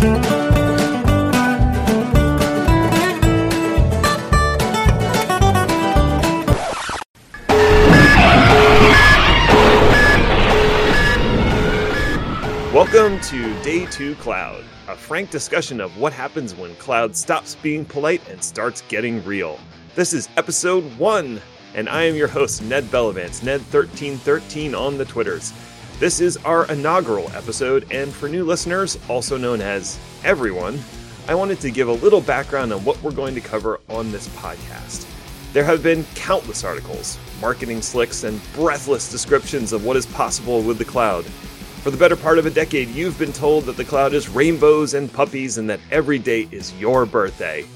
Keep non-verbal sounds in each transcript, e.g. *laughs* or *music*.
Welcome to Day 2 Cloud, a frank discussion of what happens when cloud stops being polite and starts getting real. This is episode 1, and I am your host, Ned Bellavance, Ned1313 on the Twitters. This is our inaugural episode, and for new listeners, also known as everyone, I wanted to give a little background on what we're going to cover on this podcast. There have been countless articles, marketing slicks, and breathless descriptions of what is possible with the cloud. For the better part of a decade, you've been told that the cloud is rainbows and puppies and that every day is your birthday.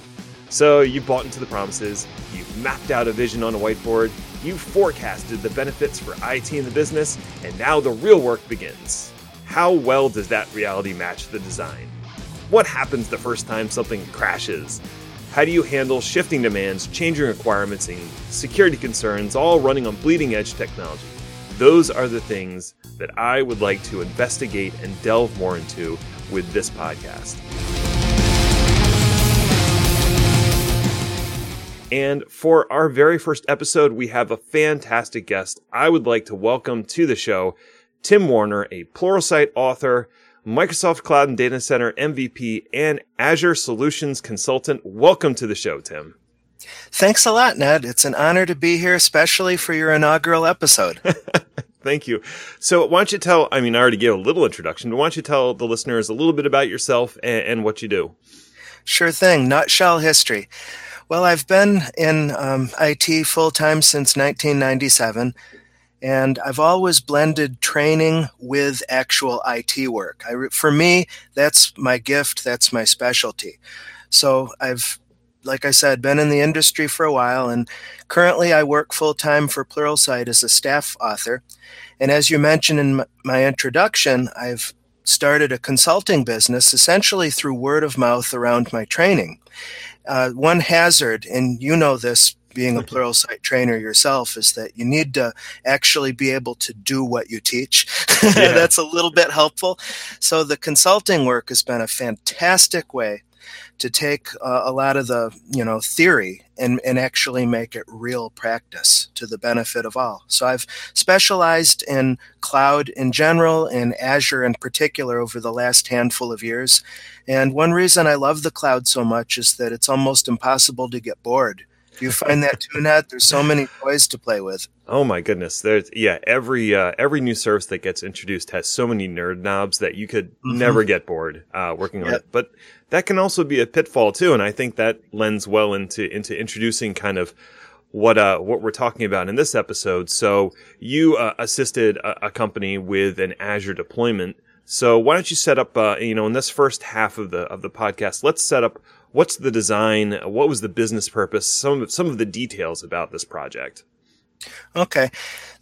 So you've bought into the promises, you've mapped out a vision on a whiteboard, you've forecasted the benefits for IT in the business, and now the real work begins. How well does that reality match the design? What happens the first time something crashes? How do you handle shifting demands, changing requirements, and security concerns, all running on bleeding edge technology? Those are the things that I would like to investigate and delve more into with this podcast. And for our very first episode, we have a fantastic guest I would like to welcome to the show Tim Warner, a Pluralsight author, Microsoft Cloud and Data Center MVP, and Azure Solutions Consultant. Welcome to the show, Tim. Thanks a lot, Ned. It's an honor to be here, especially for your inaugural episode. *laughs* Thank you. So, why don't you tell? I mean, I already gave a little introduction, but why don't you tell the listeners a little bit about yourself and, and what you do? Sure thing. Nutshell history. Well, I've been in um, IT full time since 1997, and I've always blended training with actual IT work. I, for me, that's my gift, that's my specialty. So I've, like I said, been in the industry for a while, and currently I work full time for Pluralsight as a staff author. And as you mentioned in my introduction, I've started a consulting business essentially through word of mouth around my training. Uh, one hazard, and you know this being a Pluralsight trainer yourself, is that you need to actually be able to do what you teach. *laughs* Yeah. That's a little bit helpful. So the consulting work has been a fantastic way to take uh, a lot of the you know theory and, and actually make it real practice to the benefit of all. So I've specialized in cloud in general and Azure in particular over the last handful of years. And one reason I love the cloud so much is that it's almost impossible to get bored. Do you find that too, Ned? There's so many toys to play with. Oh my goodness! There's yeah, every uh, every new service that gets introduced has so many nerd knobs that you could mm-hmm. never get bored uh, working on yep. it. But that can also be a pitfall too, and I think that lends well into into introducing kind of what uh what we're talking about in this episode. So you uh, assisted a, a, company with an Azure deployment. So why don't you set up uh, you know in this first half of the of the podcast, let's set up what's the design, what was the business purpose, some of, some of the details about this project. Okay.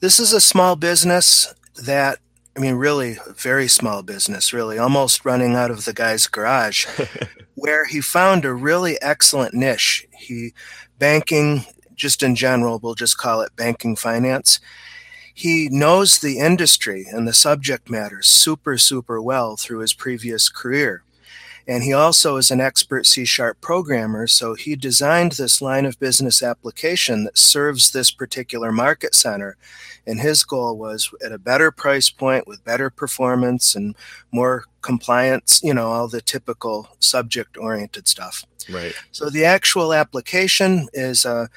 This is a small business that I mean, really, very small business, really, almost running out of the guy's garage, *laughs* where he found a really excellent niche. He, banking, just in general, we'll just call it banking finance. He knows the industry and the subject matter super, super well through his previous career. And he also is an expert C sharp programmer, so he designed this line of business application that serves this particular market center. And his goal was at a better price point with better performance and more compliance, you know, all the typical subject oriented stuff. Right. So the actual application is a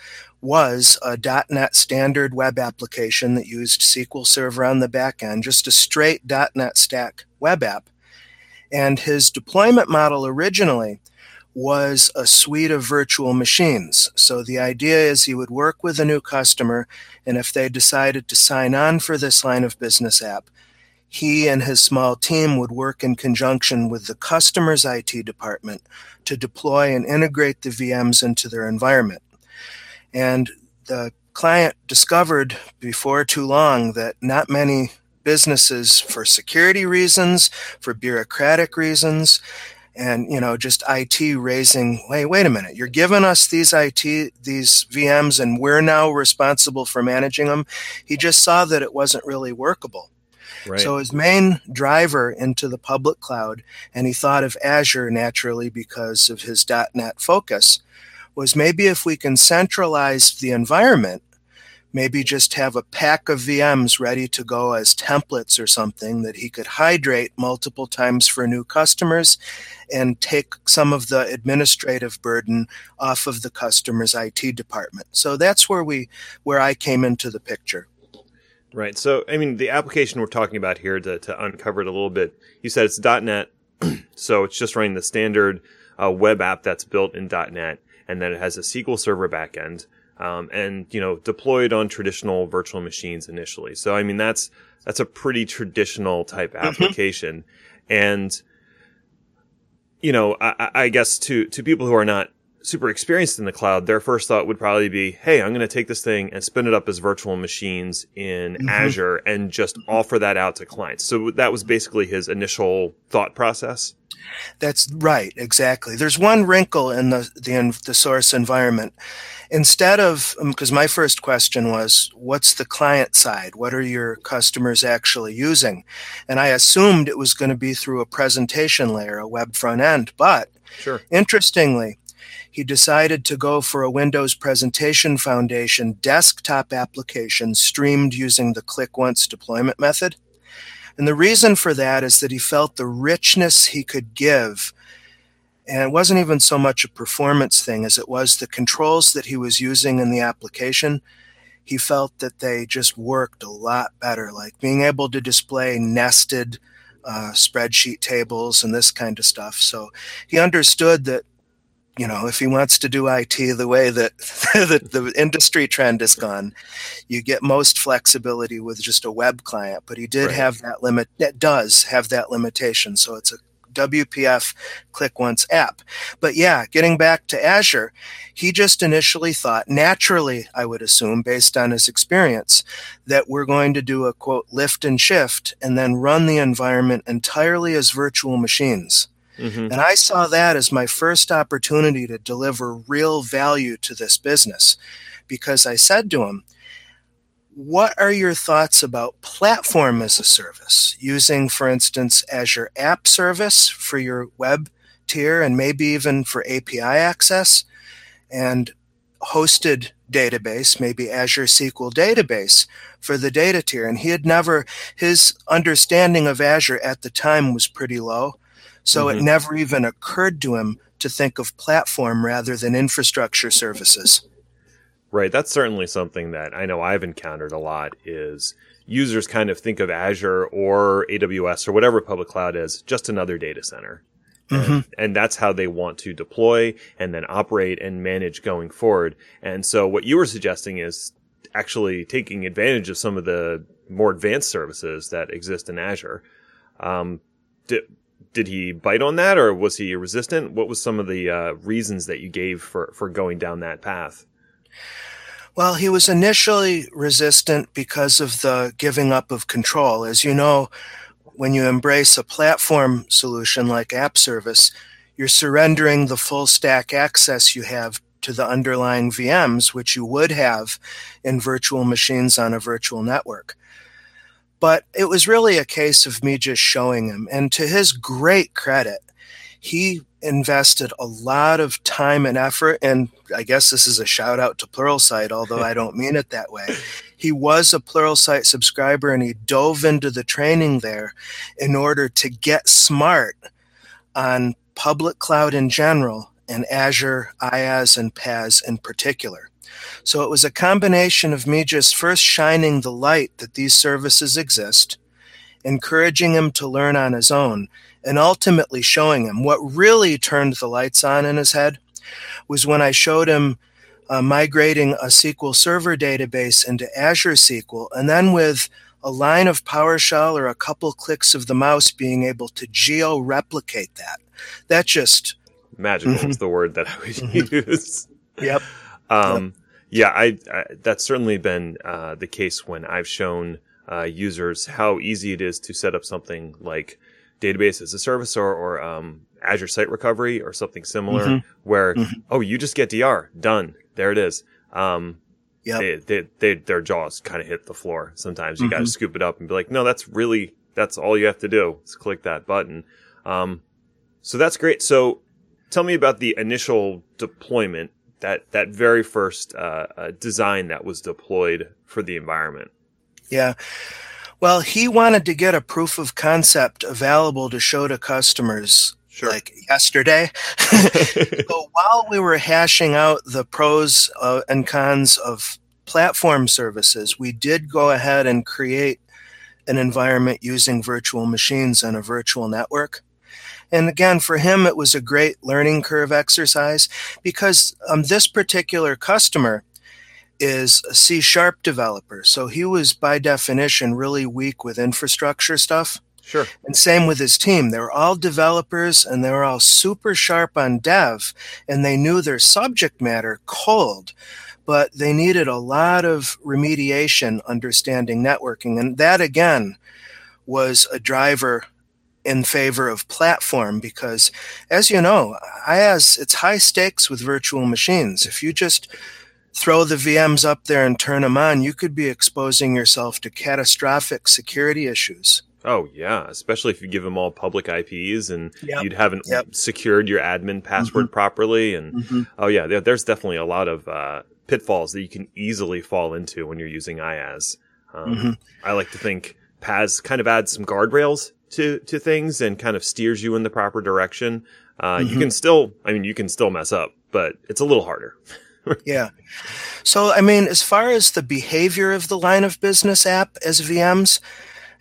was a .NET standard web application that used SQL Server on the back end, just a straight .NET Stack web app. And his deployment model originally was a suite of virtual machines. So the idea is he would work with a new customer, and if they decided to sign on for this line of business app, he and his small team would work in conjunction with the customer's IT department to deploy and integrate the VMs into their environment. And the client discovered before too long that not many businesses for security reasons, for bureaucratic reasons, and you know just IT raising. Hey, wait a minute! You're giving us these IT these VMs, and we're now responsible for managing them. He just saw that it wasn't really workable. Right. So his main driver into the public cloud, and he thought of Azure naturally because of his .NET focus, was maybe if we can centralize the environment maybe just have a pack of VMs ready to go as templates or something that he could hydrate multiple times for new customers and take some of the administrative burden off of the customer's IT department. So that's where we where I came into the picture. Right. So I mean the application we're talking about here to, to uncover it a little bit, you said it's .NET, *clears throat* so it's just running the standard uh, web app that's built in .NET and then it has a SQL Server backend um, and you know deployed on traditional virtual machines initially. So I mean that's that's a pretty traditional type mm-hmm. application, mm-hmm. and you know I, I, guess to to people who are not super experienced in the cloud, their first thought would probably be, "Hey, I'm going to take this thing and spin it up as virtual machines in mm-hmm. Azure and just offer that out to clients." So that was basically his initial thought process. That's right, exactly. There's one wrinkle in the the, the source environment. Instead of because um, my first question was, what's the client side? What are your customers actually using? And I assumed it was going to be through a presentation layer, a web front end. But sure. interestingly, he decided to go for a Windows Presentation Foundation desktop application streamed using the ClickOnce deployment method. And the reason for that is that he felt the richness he could give. And it wasn't even so much a performance thing as it was the controls that he was using in the application. He felt that they just worked a lot better, like being able to display nested uh, spreadsheet tables and this kind of stuff. So he understood that you know, if he wants to do IT the way that, *laughs* that the industry trend has gone, you get most flexibility with just a web client. But he did right. have that limit. That does have that limitation. So it's a WPF ClickOnce app. But yeah, getting back to Azure, he just initially thought, naturally, I would assume, based on his experience, that we're going to do a quote lift and shift and then run the environment entirely as virtual machines. Mm-hmm. And I saw that as my first opportunity to deliver real value to this business because I said to him, What are your thoughts about platform as a service? Using, for instance, Azure App Service for your web tier and maybe even for API access and hosted database, maybe Azure SQL database for the data tier. And he had never, his understanding of Azure at the time was pretty low. So mm-hmm. it never even occurred to him to think of platform rather than infrastructure services. Right. That's certainly something that I know I've encountered a lot is users kind of think of Azure or AWS or whatever public cloud is just another data center. Mm-hmm. And, and, that's how they want to deploy and then operate and manage going forward. And so what you were suggesting is actually taking advantage of some of the more advanced services that exist in Azure. Um, did, did he bite on that or was he resistant? What was some of the uh, reasons that you gave for, for going down that path? Well, he was initially resistant because of the giving up of control. As you know, when you embrace a platform solution like App Service, you're surrendering the full stack access you have to the underlying VMs, which you would have in virtual machines on a virtual network. But it was really a case of me just showing him. And to his great credit, he invested a lot of time and effort. And I guess this is a shout out to Pluralsight, although *laughs* I don't mean it that way. He was a Pluralsight subscriber and he dove into the training there in order to get smart on public cloud in general and Azure, IaaS, and PaaS in particular. So it was a combination of me just first shining the light that these services exist, encouraging him to learn on his own, and ultimately showing him what really turned the lights on in his head was when I showed him uh, migrating a SQL Server database into Azure SQL, and then with a line of PowerShell or a couple clicks of the mouse being able to geo replicate that. That just magical mm-hmm. is the word that I would mm-hmm. use. Yep. Um, yep. Yeah, I, I, that's certainly been uh, the case when I've shown uh, users how easy it is to set up something like database as a service or, or um, Azure Site Recovery or something similar, mm-hmm. where mm-hmm. oh, you just get DR done, there it is. Um, yeah, they, they, they, their jaws kind of hit the floor. Sometimes you mm-hmm. got to scoop it up and be like, no, that's really That's all you have to do is click that button. Um, so that's great. So tell me about the initial deployment, that, that very first uh, uh, design that was deployed for the environment. Yeah. Well, he wanted to get a proof of concept available to show to customers Sure. like yesterday. *laughs* so while we were hashing out the pros uh, and cons of platform services, we did go ahead and create an environment using virtual machines and a virtual network. And again, for him, it was a great learning curve exercise because um, this particular customer is a C sharp developer. So he was, by definition, really weak with infrastructure stuff. Sure. And same with his team. They were all developers and they were all super sharp on dev and they knew their subject matter cold, but they needed a lot of remediation understanding networking. And that again was a driver in favor of platform because as you know, IaaS, it's high stakes with virtual machines. If you just throw the VMs up there and turn them on, you could be exposing yourself to catastrophic security issues. Oh yeah, especially if you give them all public IPs and yep. you haven't yep. secured your admin password mm-hmm. properly. And mm-hmm. oh yeah, there, there's definitely a lot of uh, pitfalls that you can easily fall into when you're using IaaS. Um, mm-hmm. I like to think PaaS kind of adds some guardrails to to things and kind of steers you in the proper direction. Uh, you mm-hmm. can still, I mean, you can still mess up, but it's a little harder. *laughs* yeah. So, I mean, as far as the behavior of the line of business app as VMs,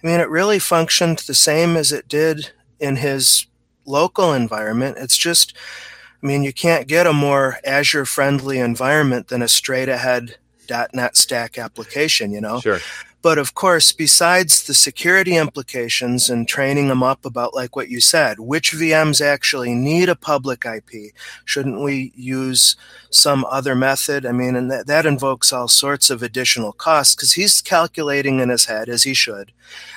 I mean, it really functioned the same as it did in his local environment. It's just, I mean, you can't get a more Azure friendly environment than a straight ahead .NET Stack application, you know? Sure. But of course, besides the security implications and training them up about, like what you said, which VMs actually need a public IP? Shouldn't we use some other method? I mean, and that, that invokes all sorts of additional costs because he's calculating in his head, as he should,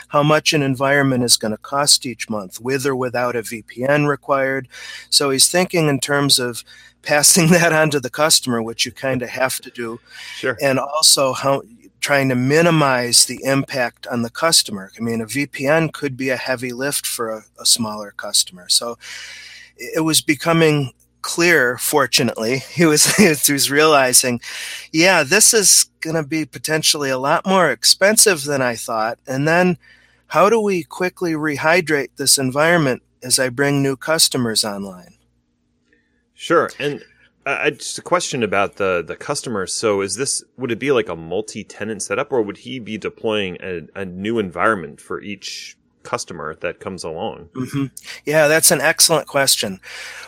how much an environment is going to cost each month, with or without a VPN required. So he's thinking in terms of passing *laughs* that on to the customer, which you kind of have to do. Sure. And also how trying to minimize the impact on the customer. I mean, a VPN could be a heavy lift for a, a smaller customer. So it was becoming clear, fortunately. *laughs* He was, he was realizing, yeah, this is going to be potentially a lot more expensive than I thought. And then how do we quickly rehydrate this environment as I bring new customers online? Sure. And uh, just a question about the the customer. So, is this would it be like a multi-tenant setup, or would he be deploying a, a new environment for each customer that comes along? Mm-hmm. Yeah, that's an excellent question.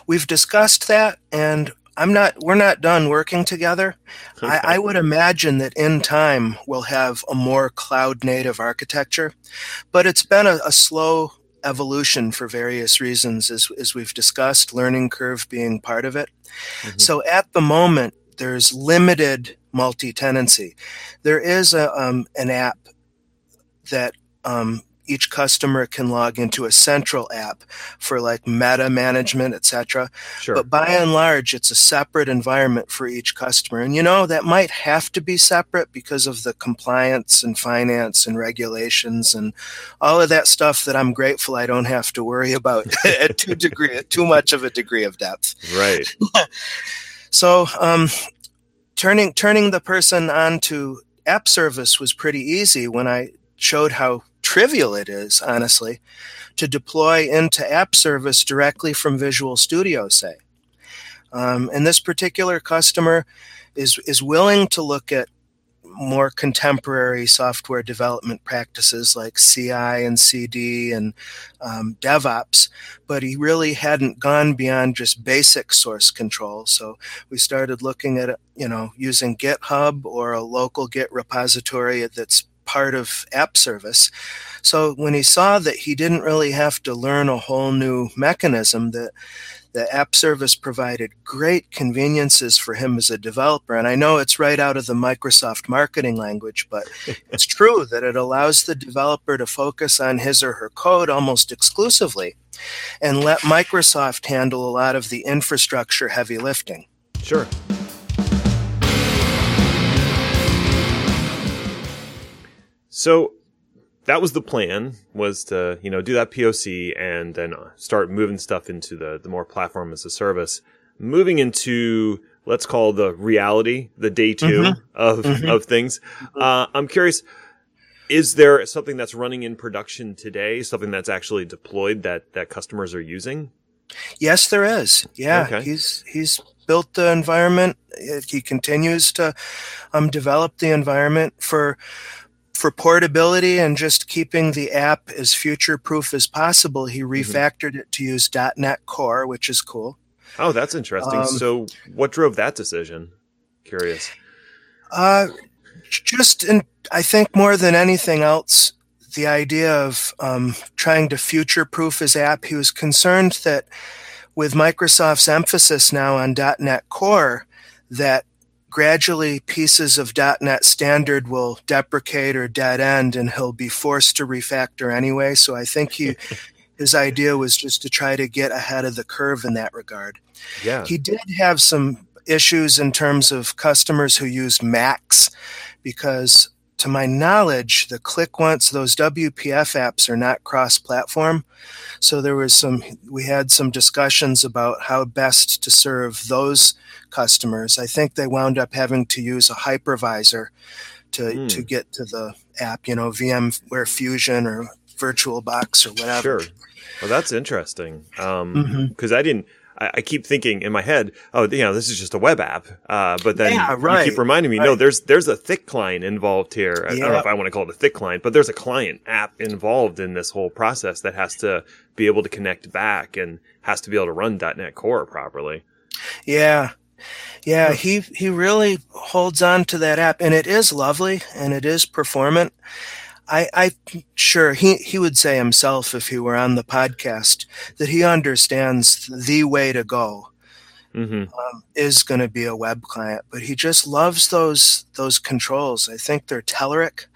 We've discussed that, and I'm not. We're not done working together. Okay. I, I, would imagine that in time we'll have a more cloud native architecture, but it's been a, a slow evolution for various reasons, as, as we've discussed, learning curve being part of it. Mm-hmm. So at the moment, there's limited multi tenancy. There is a, um, an app that um, each customer can log into a central app for like meta management, etc. Sure. But by and large, it's a separate environment for each customer. And you know, that might have to be separate because of the compliance and finance and regulations and all of that stuff that I'm grateful I don't have to worry about *laughs* at too degree at too much of a degree of depth. Right. *laughs* so um, turning turning the person on to app service was pretty easy when I showed how trivial it is, honestly, to deploy into app service directly from Visual Studio, say. Um, and this particular customer is, is willing to look at more contemporary software development practices like CI and CD and um, DevOps, but he really hadn't gone beyond just basic source control. So we started looking at you know using GitHub or a local Git repository that's part of app service. So when he saw that he didn't really have to learn a whole new mechanism, that the app service provided great conveniences for him as a developer. And I know it's right out of the Microsoft marketing language, but *laughs* it's true that it allows the developer to focus on his or her code almost exclusively and let Microsoft handle a lot of the infrastructure heavy lifting. Sure. So that was the plan was to you know do that POC and then start moving stuff into the the more platform as a service, moving into let's call the reality the day 2 mm-hmm. of mm-hmm. of things. Uh, I'm curious. Is there something that's running in production today? Something that's actually deployed that that customers are using? Yes, there is. Yeah, okay. he's he's built the environment. He continues to um, develop the environment for for portability and just keeping the app as future proof as possible. He mm-hmm. refactored mm-hmm. it to use .NET Core, which is cool. Oh, that's interesting. Um, so, what drove that decision? Curious. Uh, just in, I think more than anything else, the idea of um, trying to future proof his app. He was concerned that with Microsoft's emphasis now on .NET Core, that gradually pieces of .NET Standard will deprecate or dead end, and he'll be forced to refactor anyway. So I think he. *laughs* his idea was just to try to get ahead of the curve in that regard. Yeah. He did have some issues in terms of customers who used Macs because to my knowledge, the ClickOnce those WPF apps are not cross platform. So there was some we had some discussions about how best to serve those customers. I think they wound up having to use a hypervisor to mm. to get to the app, you know, VMware Fusion or VirtualBox or whatever. Sure. Well, that's interesting. Um, because mm-hmm. I didn't I, I, keep thinking in my head, oh, you know, this is just a web app. Uh, but then yeah, right, you keep reminding me, right. no, there's there's a thick client involved here. I, I don't know if I want to call it a thick client, but there's a client app involved in this whole process that has to be able to connect back and has to be able to run .NET Core properly. Yeah. Yeah, he he really holds on to that app and it is lovely and it is performant I, I sure he, he would say himself if he were on the podcast that he understands the way to go mm-hmm. um, is going to be a web client, but he just loves those those controls. I think they're Telerik.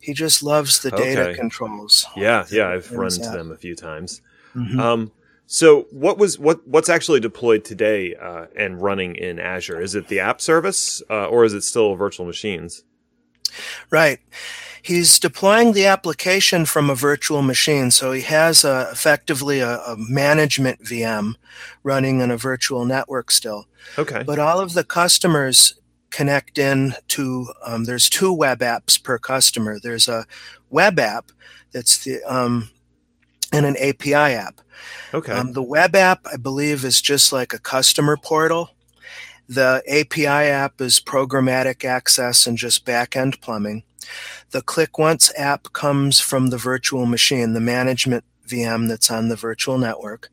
He just loves the data okay. controls. Yeah, yeah, I've run into them a few times. Mm-hmm. Um, so what was what what's actually deployed today uh, and running in Azure? Is it the app service uh, or is it still virtual machines? Right. He's deploying the application from a virtual machine, so he has a, effectively a, a, management VM running in a virtual network still. Okay. But all of the customers connect in to. Um, there's two web apps per customer. There's a web app that's the um, and an API app. Okay. Um, the web app, I believe, is just like a customer portal. The API app is programmatic access and just backend plumbing. The ClickOnce app comes from the virtual machine, the management VM that's on the virtual network.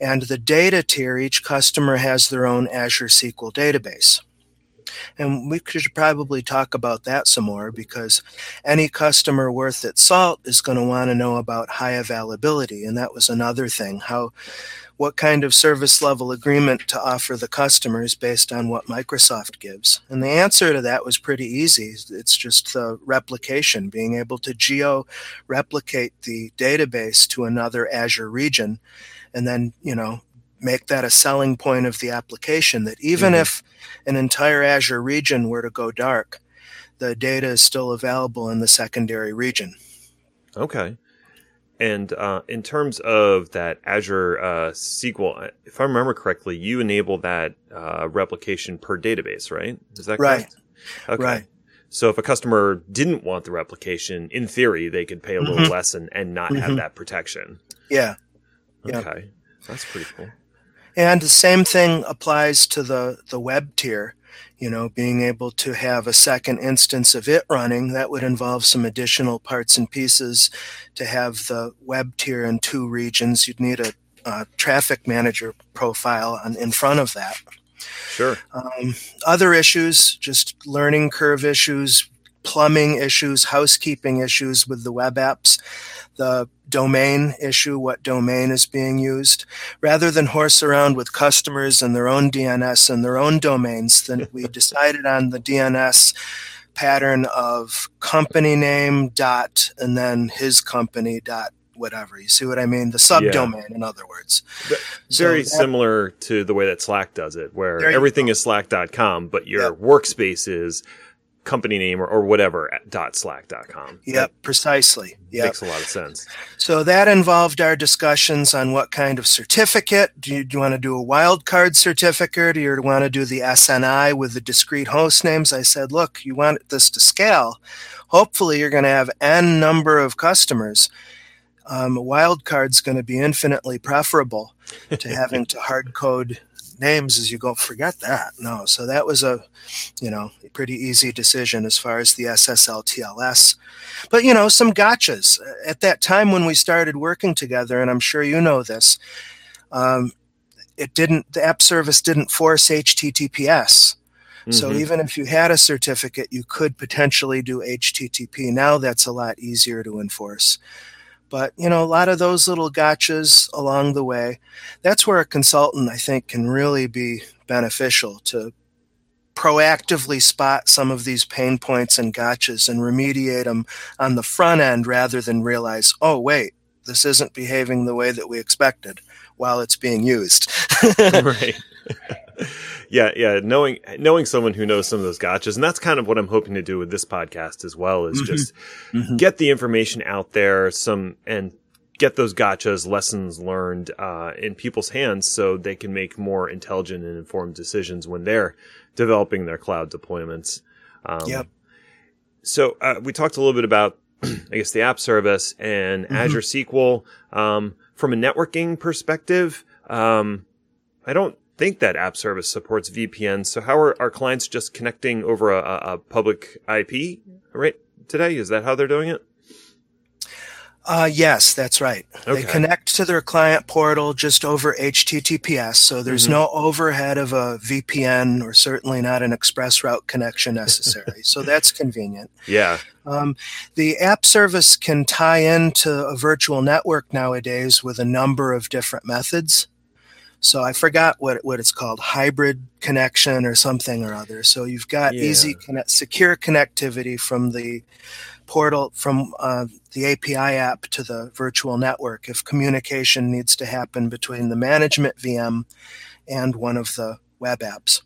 And the data tier, each customer has their own Azure SQL database. And we should probably talk about that some more because any customer worth its salt is going to want to know about high availability. And that was another thing how what kind of service level agreement to offer the customers based on what Microsoft gives. And the answer to that was pretty easy. It's just the replication, being able to geo replicate the database to another Azure region and then, you know, make that a selling point of the application that even mm-hmm. if an entire Azure region were to go dark, the data is still available in the secondary region. Okay. And uh, in terms of that Azure uh, SQL, if I remember correctly, you enable that uh, replication per database, right? Is that correct? Right. Okay. Right. So if a customer didn't want the replication, in theory, they could pay a little mm-hmm. less and, and not mm-hmm. have that protection. Yeah. Okay. Yeah. That's pretty cool. And the same thing applies to the, the web tier you know, being able to have a second instance of it running, that would involve some additional parts and pieces to have the web tier in two regions. You'd need a, a traffic manager profile on, in front of that. Sure. Um, other issues, just learning curve issues, plumbing issues, housekeeping issues with the web apps, the domain issue, what domain is being used. Rather than horse around with customers and their own DNS and their own domains, then we *laughs* decided on the DNS pattern of company name dot and then his company dot whatever. You see what I mean? The subdomain, yeah. in other words. Very so that, similar to the way that Slack does it, where everything is slack.com, but your yep. workspace is company name or, or whatever at dot slack dot com. Yep, precisely. Yep. Makes a lot of sense. So that involved our discussions on what kind of certificate. Do you, do you want to do a wildcard certificate or do you want to do the SNI with the discrete host names? I said, look, you want this to scale. Hopefully, you're going to have n number of customers. Um, wildcard's going to be infinitely preferable to having to *laughs* hard code names as you go forget that no. So that was a you know pretty easy decision as far as the ssl tls but you know some gotchas. At that time when we started working together and i'm sure you know this um, it didn't the app service didn't force https mm-hmm. so even if you had a certificate you could potentially do http now that's a lot easier to enforce but, you know, a lot of those little gotchas along the way, that's where a consultant, I think, can really be beneficial to proactively spot some of these pain points and gotchas and remediate them on the front end rather than realize, oh, wait, this isn't behaving the way that we expected while it's being used. *laughs* right. *laughs* *laughs* yeah, yeah. Knowing knowing someone who knows some of those gotchas, and that's kind of what I'm hoping to do with this podcast as well, is mm-hmm. just mm-hmm. get the information out there, some and get those gotchas, lessons learned uh, in people's hands, so they can make more intelligent and informed decisions when they're developing their cloud deployments. Um, yep. So uh, we talked a little bit about, *clears throat* I guess, the app service and mm-hmm. Azure SQL. Um, from a networking perspective, um, I don't think that app service supports VPN. So how are our clients just connecting over a, a public IP right today? Is that how they're doing it? Uh, yes, that's right. Okay. They connect to their client portal just over HTTPS, so there's mm-hmm. no overhead of a VPN or certainly not an ExpressRoute connection *laughs* necessary. so that's convenient. Yeah. Um, the app service can tie into a virtual network nowadays with a number of different methods. So I forgot what what it's called, hybrid connection or something or other. So you've got yeah. easy connect, secure connectivity from the portal from uh, the API app to the virtual network if communication needs to happen between the management VM and one of the web apps.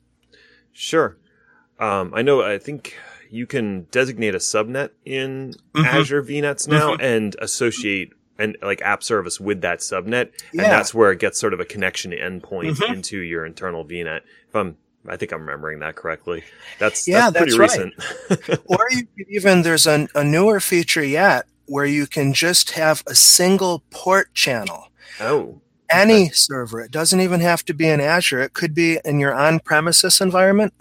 Sure. Um, I know. I think you can designate a subnet in mm-hmm. Azure VNets now mm-hmm. and associate and like app service with that subnet, yeah. and that's where it gets sort of a connection endpoint mm-hmm. into your internal VNet. If I'm I think I'm remembering that correctly. That's yeah, that's pretty that's recent. Right. *laughs* or you even there's a, a newer feature yet where you can just have a single port channel. Oh. Any okay. server. It doesn't even have to be in Azure. It could be in your on-premises environment,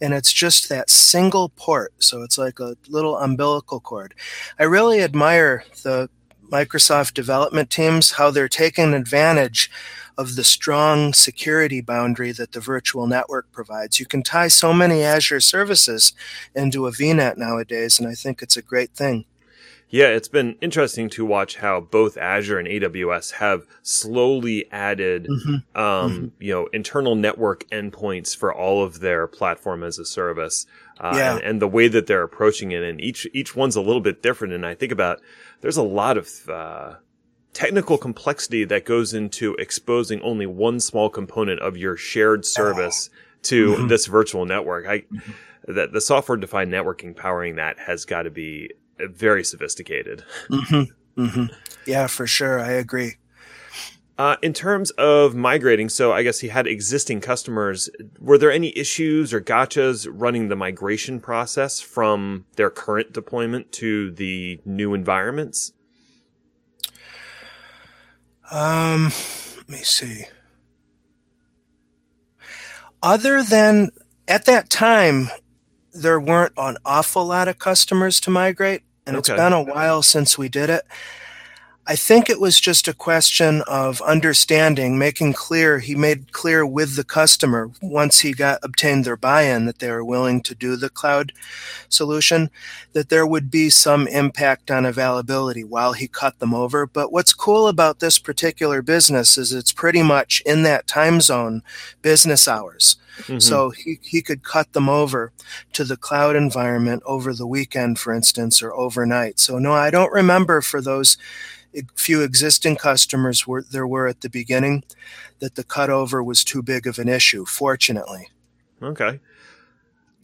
and it's just that single port. So it's like a little umbilical cord. I really admire the Microsoft development teams, how they're taking advantage of the strong security boundary that the virtual network provides. You can tie so many Azure services into a VNet nowadays, and I think it's a great thing. Yeah, it's been interesting to watch how both Azure and AWS have slowly added, mm-hmm. Um, mm-hmm. you know, internal network endpoints for all of their platform as a service. Uh, yeah. and, and, the way that they're approaching it, and each each one's a little bit different. And I think about there's a lot of uh, technical complexity that goes into exposing only one small component of your shared service oh. to mm-hmm. this virtual network. I mm-hmm. that the software defined networking powering that has got to be very sophisticated. Mm-hmm. mm-hmm. Yeah, for sure. I agree. Uh, in terms of migrating, so I guess he had existing customers. Were there any issues or gotchas running the migration process from their current deployment to the new environments? Um, let me see. Other than at that time, there weren't an awful lot of customers to migrate, and okay. it's been a while since we did it. I think it was just a question of understanding, making clear. He made clear with the customer once he got obtained their buy-in that they were willing to do the cloud solution, that there would be some impact on availability while he cut them over. But what's cool about this particular business is it's pretty much in that time zone business hours. Mm-hmm. So he, he could cut them over to the cloud environment over the weekend, for instance, or overnight. So no, I don't remember for those few existing customers were there were at the beginning that the cutover was too big of an issue fortunately okay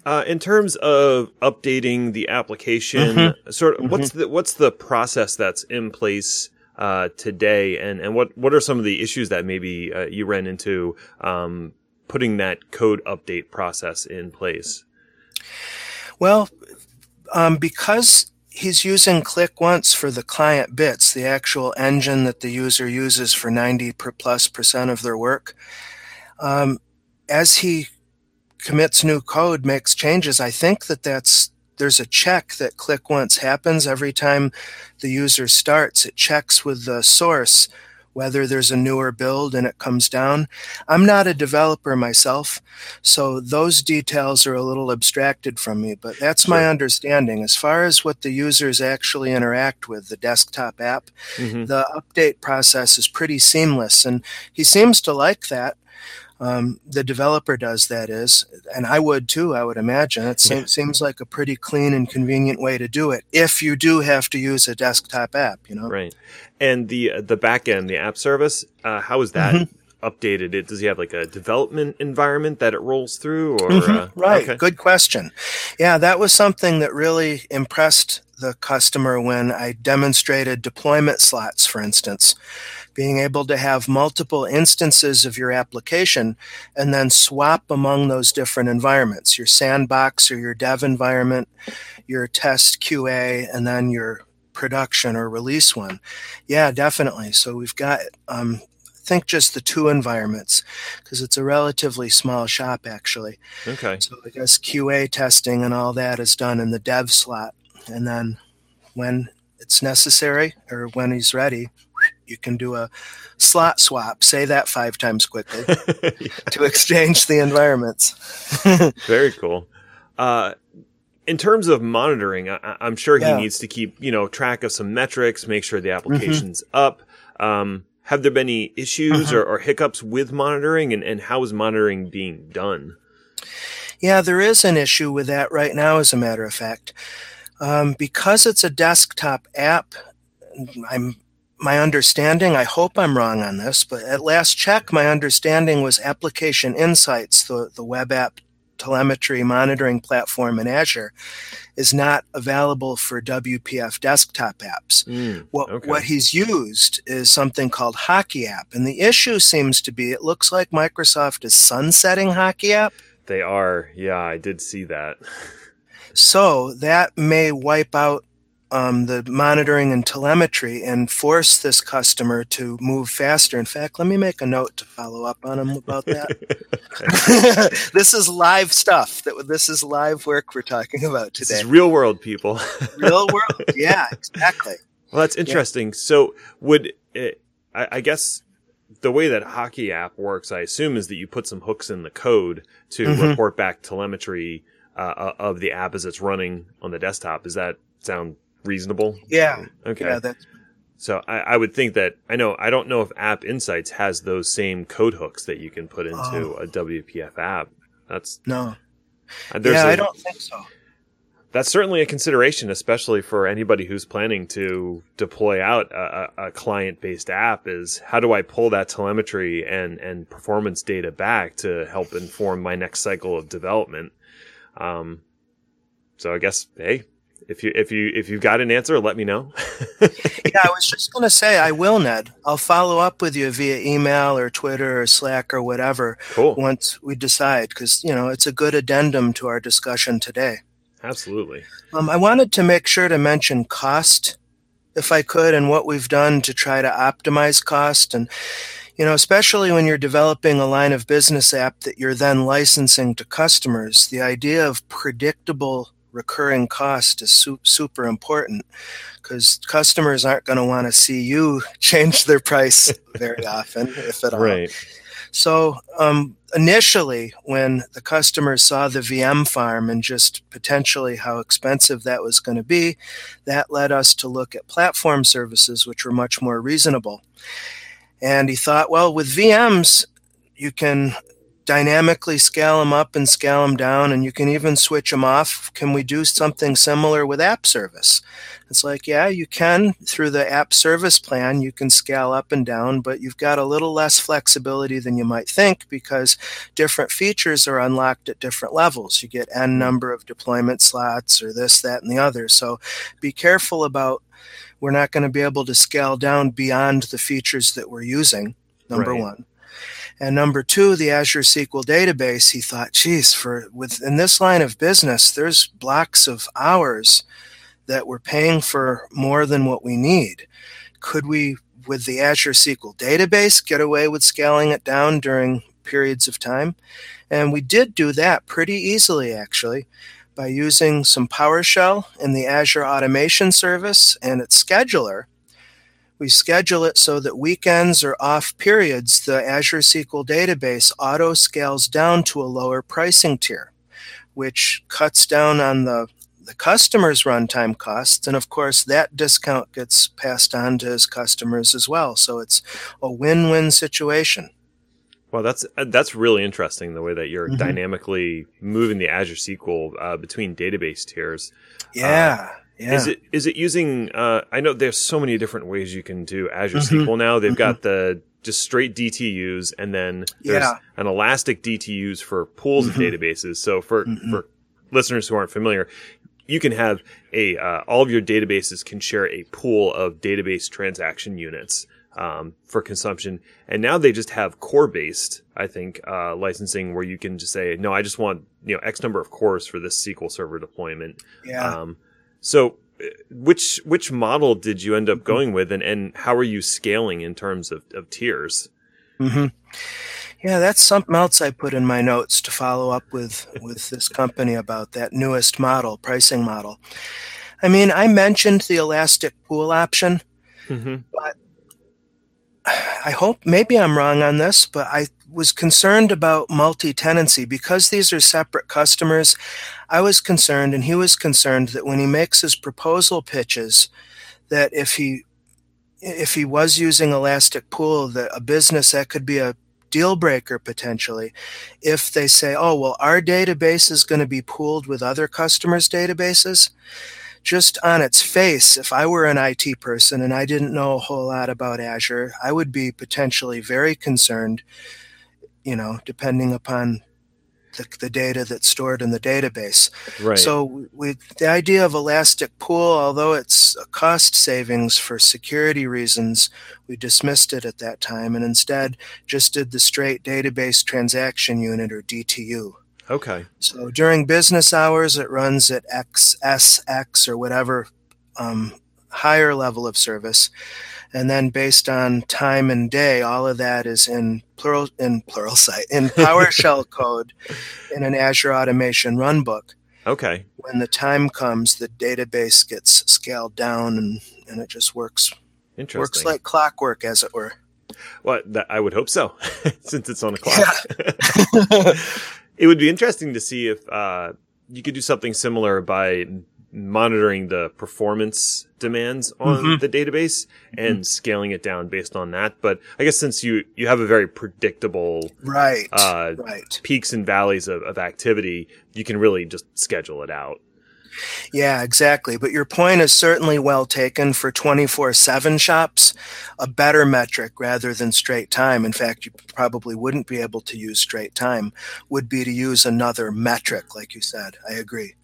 Uh, in terms of updating the application, mm-hmm. sort of, mm-hmm. what's the what's the process that's in place uh, today, and and what what are some of the issues that maybe uh, you ran into um, putting that code update process in place? Well, um, because he's using ClickOnce for the client bits, the actual engine that the user uses for 90 plus percent of their work. Um, as he commits new code, makes changes, I think that that's there's a check that ClickOnce happens every time the user starts. It checks with the source whether there's a newer build and it comes down. I'm not a developer myself, so those details are a little abstracted from me, but that's sure. my understanding. As far as what the users actually interact with, the desktop app, mm-hmm. the update process is pretty seamless, and he seems to like that. Um, the developer does that is, and I would too. I would imagine it yeah. seems like a pretty clean and convenient way to do it. If you do have to use a desktop app, you know, right? And the uh, the backend, the app service, uh, how is that? Mm-hmm. Updated it? Does he have like a development environment that it rolls through? Or mm-hmm. uh, right, okay. good question. Yeah, that was something that really impressed the customer when I demonstrated deployment slots, for instance being able to have multiple instances of your application and then swap among those different environments your sandbox or your dev environment, your test QA, and then your production or release one. Yeah, definitely. So we've got, um, I think just the two environments because it's a relatively small shop actually. Okay. So I guess QA testing and all that is done in the dev slot. And then when it's necessary or when he's ready, you can do a slot swap. Say that five times quickly yeah. *laughs* to exchange the environments. *laughs* Very cool. Uh, in terms of monitoring, I, am sure he yeah. needs to keep you know track of some metrics, make sure the mm-hmm. application's mm-hmm. up. Um, have there been any issues uh-huh. or, or, hiccups with monitoring, and, and how is monitoring being done? Yeah, there is an issue with that right now. As a matter of fact, um, because it's a desktop app, I'm my understanding, I hope I'm wrong on this, but at last check, my understanding was Application Insights, the, the web app telemetry monitoring platform in Azure, is not available for WPF desktop apps. Mm, what, okay. what he's used is something called HockeyApp. And the issue seems to be it looks like Microsoft is sunsetting HockeyApp. They are. Yeah, I did see that. *laughs* so that may wipe out um, the monitoring and telemetry and force this customer to move faster. In fact, let me make a note to follow up on him about that. *laughs* this is live stuff. That this is live work we're talking about today. This is real world people. *laughs* real world. Yeah, exactly. Well, that's interesting. Yeah. So, would it, I, I guess the way that HockeyApp works, I assume, is that you put some hooks in the code to mm-hmm. report back telemetry uh, of the app as it's running on the desktop. Does that sound reasonable? Yeah. Okay. Yeah, that's so I, I, would think that I know I don't know if App Insights has those same code hooks that you can put into oh. a WPF app. That's no. Uh, yeah, I don't think so. That's certainly a consideration, especially for anybody who's planning to deploy out a, a, a client-based app. Is how do I pull that telemetry and and performance data back to help inform my next cycle of development? Um, so I guess hey, if you if you if you've got an answer, let me know. *laughs* yeah, I was just going to say I will, Ned. I'll follow up with you via email or Twitter or Slack or whatever. Cool. Once we decide, because you know it's a good addendum to our discussion today. Absolutely. Um, I wanted to make sure to mention cost, if I could, and what we've done to try to optimize cost and. You know, especially when you're developing a line of business app that you're then licensing to customers, the idea of predictable recurring cost is su- super important because customers aren't going to want to see you *laughs* change their price very *laughs* often, if at all. Right. So um, initially, when the customers saw the VM farm and just potentially how expensive that was going to be, that led us to look at platform services, which were much more reasonable. And he thought, well, with VMs, you can dynamically scale them up and scale them down, and you can even switch them off. Can we do something similar with app service? It's like, yeah, you can through the app service plan, you can scale up and down, but you've got a little less flexibility than you might think because different features are unlocked at different levels. You get N number of deployment slots or this, that, and the other. So be careful about we're not going to be able to scale down beyond the features that we're using, number right. one. And number two, the Azure SQL database, he thought, geez, for within this line of business, there's blocks of hours that we're paying for more than what we need. Could we, with the Azure SQL database, get away with scaling it down during periods of time? And we did do that pretty easily, actually, by using some PowerShell in the Azure Automation Service and its scheduler. We schedule it so that weekends or off periods, the Azure SQL database auto scales down to a lower pricing tier, which cuts down on the the customer's runtime costs, and of course that discount gets passed on to his customers as well. So it's a win-win situation. Well, that's uh, that's really interesting the way that you're mm-hmm. dynamically moving the Azure SQL uh, between database tiers. Yeah. Uh, yeah. Is it is it using? Uh, I know there's so many different ways you can do Azure mm-hmm. SQL now. They've mm-hmm. got the just straight DTUs, and then there's yeah. an elastic DTUs for pools of mm-hmm. databases. So for mm-hmm. for listeners who aren't familiar, you can have a uh, all of your databases can share a pool of database transaction units um, for consumption, and now they just have core based, I think, uh, licensing where you can just say, no, I just want you know X number of cores for this SQL Server deployment. Yeah. Um, so which which model did you end up going with, and and how are you scaling in terms of, of tiers? Mm-hmm. Yeah, that's something else I put in my notes to follow up with with this company about that newest model, pricing model. I mean, I mentioned the elastic pool option, mm-hmm. but I hope maybe I'm wrong on this, but I was concerned about multi-tenancy because these are separate customers. I was concerned, and he was concerned that when he makes his proposal pitches, that if he if he was using elastic pool, that a business that could be a deal breaker potentially if they say, oh, well, our database is going to be pooled with other customers' databases. Just on its face, if I were an IT person and I didn't know a whole lot about Azure, I would be potentially very concerned, you know, depending upon the, the data that's stored in the database. Right. So we, the idea of elastic pool, although it's a cost savings for security reasons, we dismissed it at that time and instead just did the straight database transaction unit or DTU. Okay. So during business hours, it runs at XSX or whatever um, higher level of service and then based on time and day, all of that is in plural in plural site in *laughs* PowerShell code in an Azure Automation runbook. Okay. When the time comes, the database gets scaled down, and and it just works. Interesting. Works like clockwork, as it were. Well, that, I would hope so, *laughs* since it's on a clock. Yeah. *laughs* it would be interesting to see if uh, you could do something similar by monitoring the performance demands on mm-hmm. the database and mm-hmm. scaling it down based on that. But I guess since you, you have a very predictable, right, uh, right. peaks and valleys of, of activity, you can really just schedule it out. Yeah, exactly. But your point is certainly well taken for 24 7 shops, a better metric rather than straight time. In fact, you probably wouldn't be able to use straight time, would be to use another metric, like you said. I agree.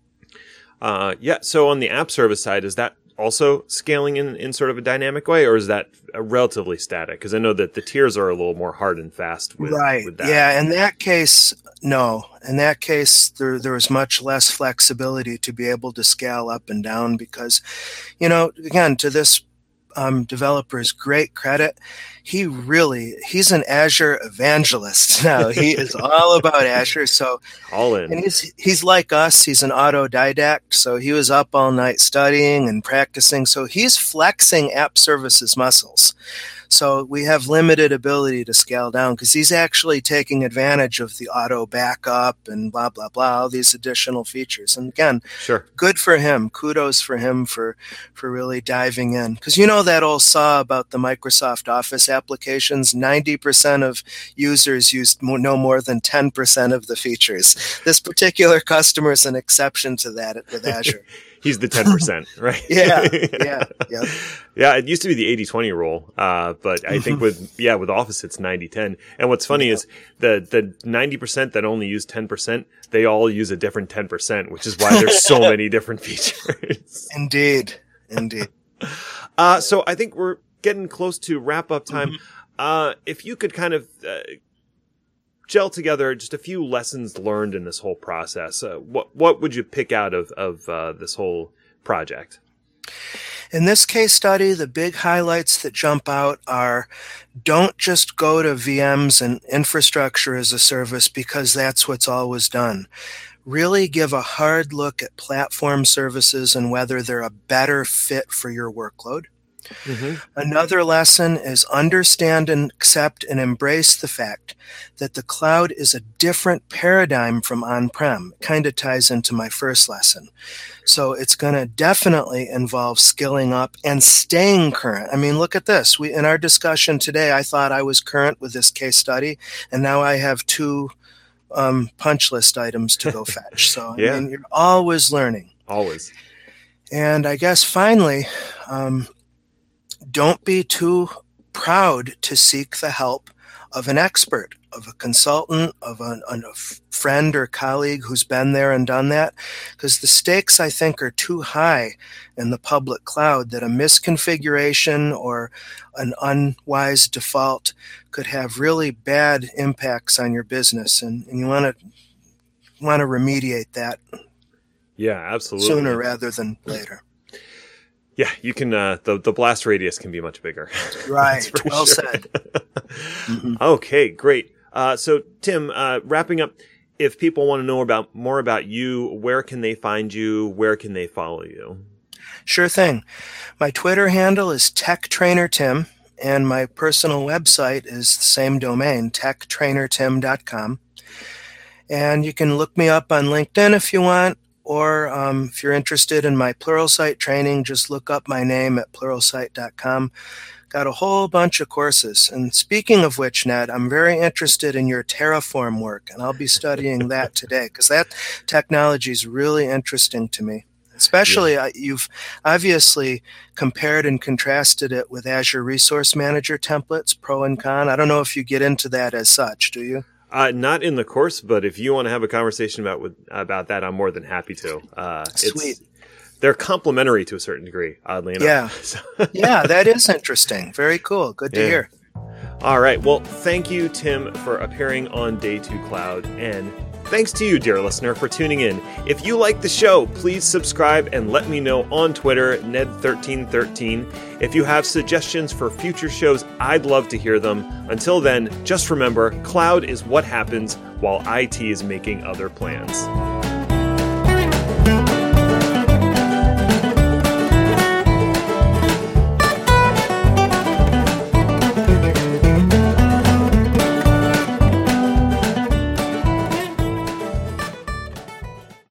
Uh, yeah. So on the app service side, is that also scaling in, in sort of a dynamic way, or is that relatively static? Because I know that the tiers are a little more hard and fast. With, right. With that. Yeah. In that case, no. In that case, there there is much less flexibility to be able to scale up and down because, you know, again, to this um, developer's great credit, he really he's an Azure evangelist *laughs* now. He is all about Azure. So all in. And he's he's like us. He's an autodidact. So he was up all night studying and practicing. So he's flexing app services muscles. So we have limited ability to scale down because he's actually taking advantage of the auto backup and blah blah blah, all these additional features. And again, sure, good for him. Kudos for him for for really diving in. Because you know that old saw about the Microsoft Office applications, ninety percent of users used no more than ten percent of the features. This particular customer is an exception to that with *laughs* Azure. He's the 10%, *laughs* right? yeah, yeah, yeah. *laughs* Yeah, it used to be the 80-20 rule, uh, but I think with *laughs* yeah with Office it's 90-10. And what's funny yeah. is the the 90% that only use 10%, they all use a different 10%, which is why there's so many different features. Indeed, indeed. Uh, so I think we're getting close to wrap up time. Mm-hmm. Uh, if you could kind of uh, gel together just a few lessons learned in this whole process. Uh, what what would you pick out of of uh, this whole project? In this case study, the big highlights that jump out are don't just go to VMs and infrastructure as a service because that's what's always done. Really give a hard look at platform services and whether they're a better fit for your workload. Mm-hmm. Another lesson is understand and accept and embrace the fact that the cloud is a different paradigm from on prem. Kind of ties into my first lesson. So it's going to definitely involve skilling up and staying current. I mean, look at this. We, in our discussion today, I thought I was current with this case study, and now I have two um, punch list items to go *laughs* fetch. So yeah. I mean, you're always learning. Always. And I guess finally, um, don't be too proud to seek the help of an expert, of a consultant, of a, a friend or colleague who's been there and done that. Because the stakes, I think, are too high in the public cloud that a misconfiguration or an unwise default could have really bad impacts on your business. And, and you want to want to remediate that. Yeah, absolutely. Sooner rather than later. Yeah, you can. Uh, the the blast radius can be much bigger. *laughs* Right. well sure. said. mm-hmm. *laughs* Okay, great. Uh, so Tim, uh, wrapping up, if people want to know about more about you, where can they find you? Where can they follow you? Sure thing. My Twitter handle is Tech Trainer Tim, and my personal website is the same domain, techtrainertim.com. And you can look me up on LinkedIn if you want, or um, if you're interested in my Pluralsight training, just look up my name at pluralsight.com. Got a whole bunch of courses. And speaking of which, Ned, I'm very interested in your Terraform work, and I'll be studying *laughs* that today because that technology is really interesting to me. Especially, yeah. uh, you've obviously compared and contrasted it with Azure Resource Manager templates, pro and con. I don't know if you get into that as such, do you? Uh, not in the course, but if you want to have a conversation about with, about that, I'm more than happy to. Uh, Sweet. They're complementary to a certain degree, oddly enough. Yeah, *laughs* yeah, *laughs* that is interesting. Very cool. Good to yeah. hear. All right. Well, thank you, Tim, for appearing on Day Two Cloud, and Thanks to you, dear listener, for tuning in. If you like the show, please subscribe and let me know on Twitter, Ned1313. If you have suggestions for future shows, I'd love to hear them. Until then, just remember cloud is what happens while IT is making other plans.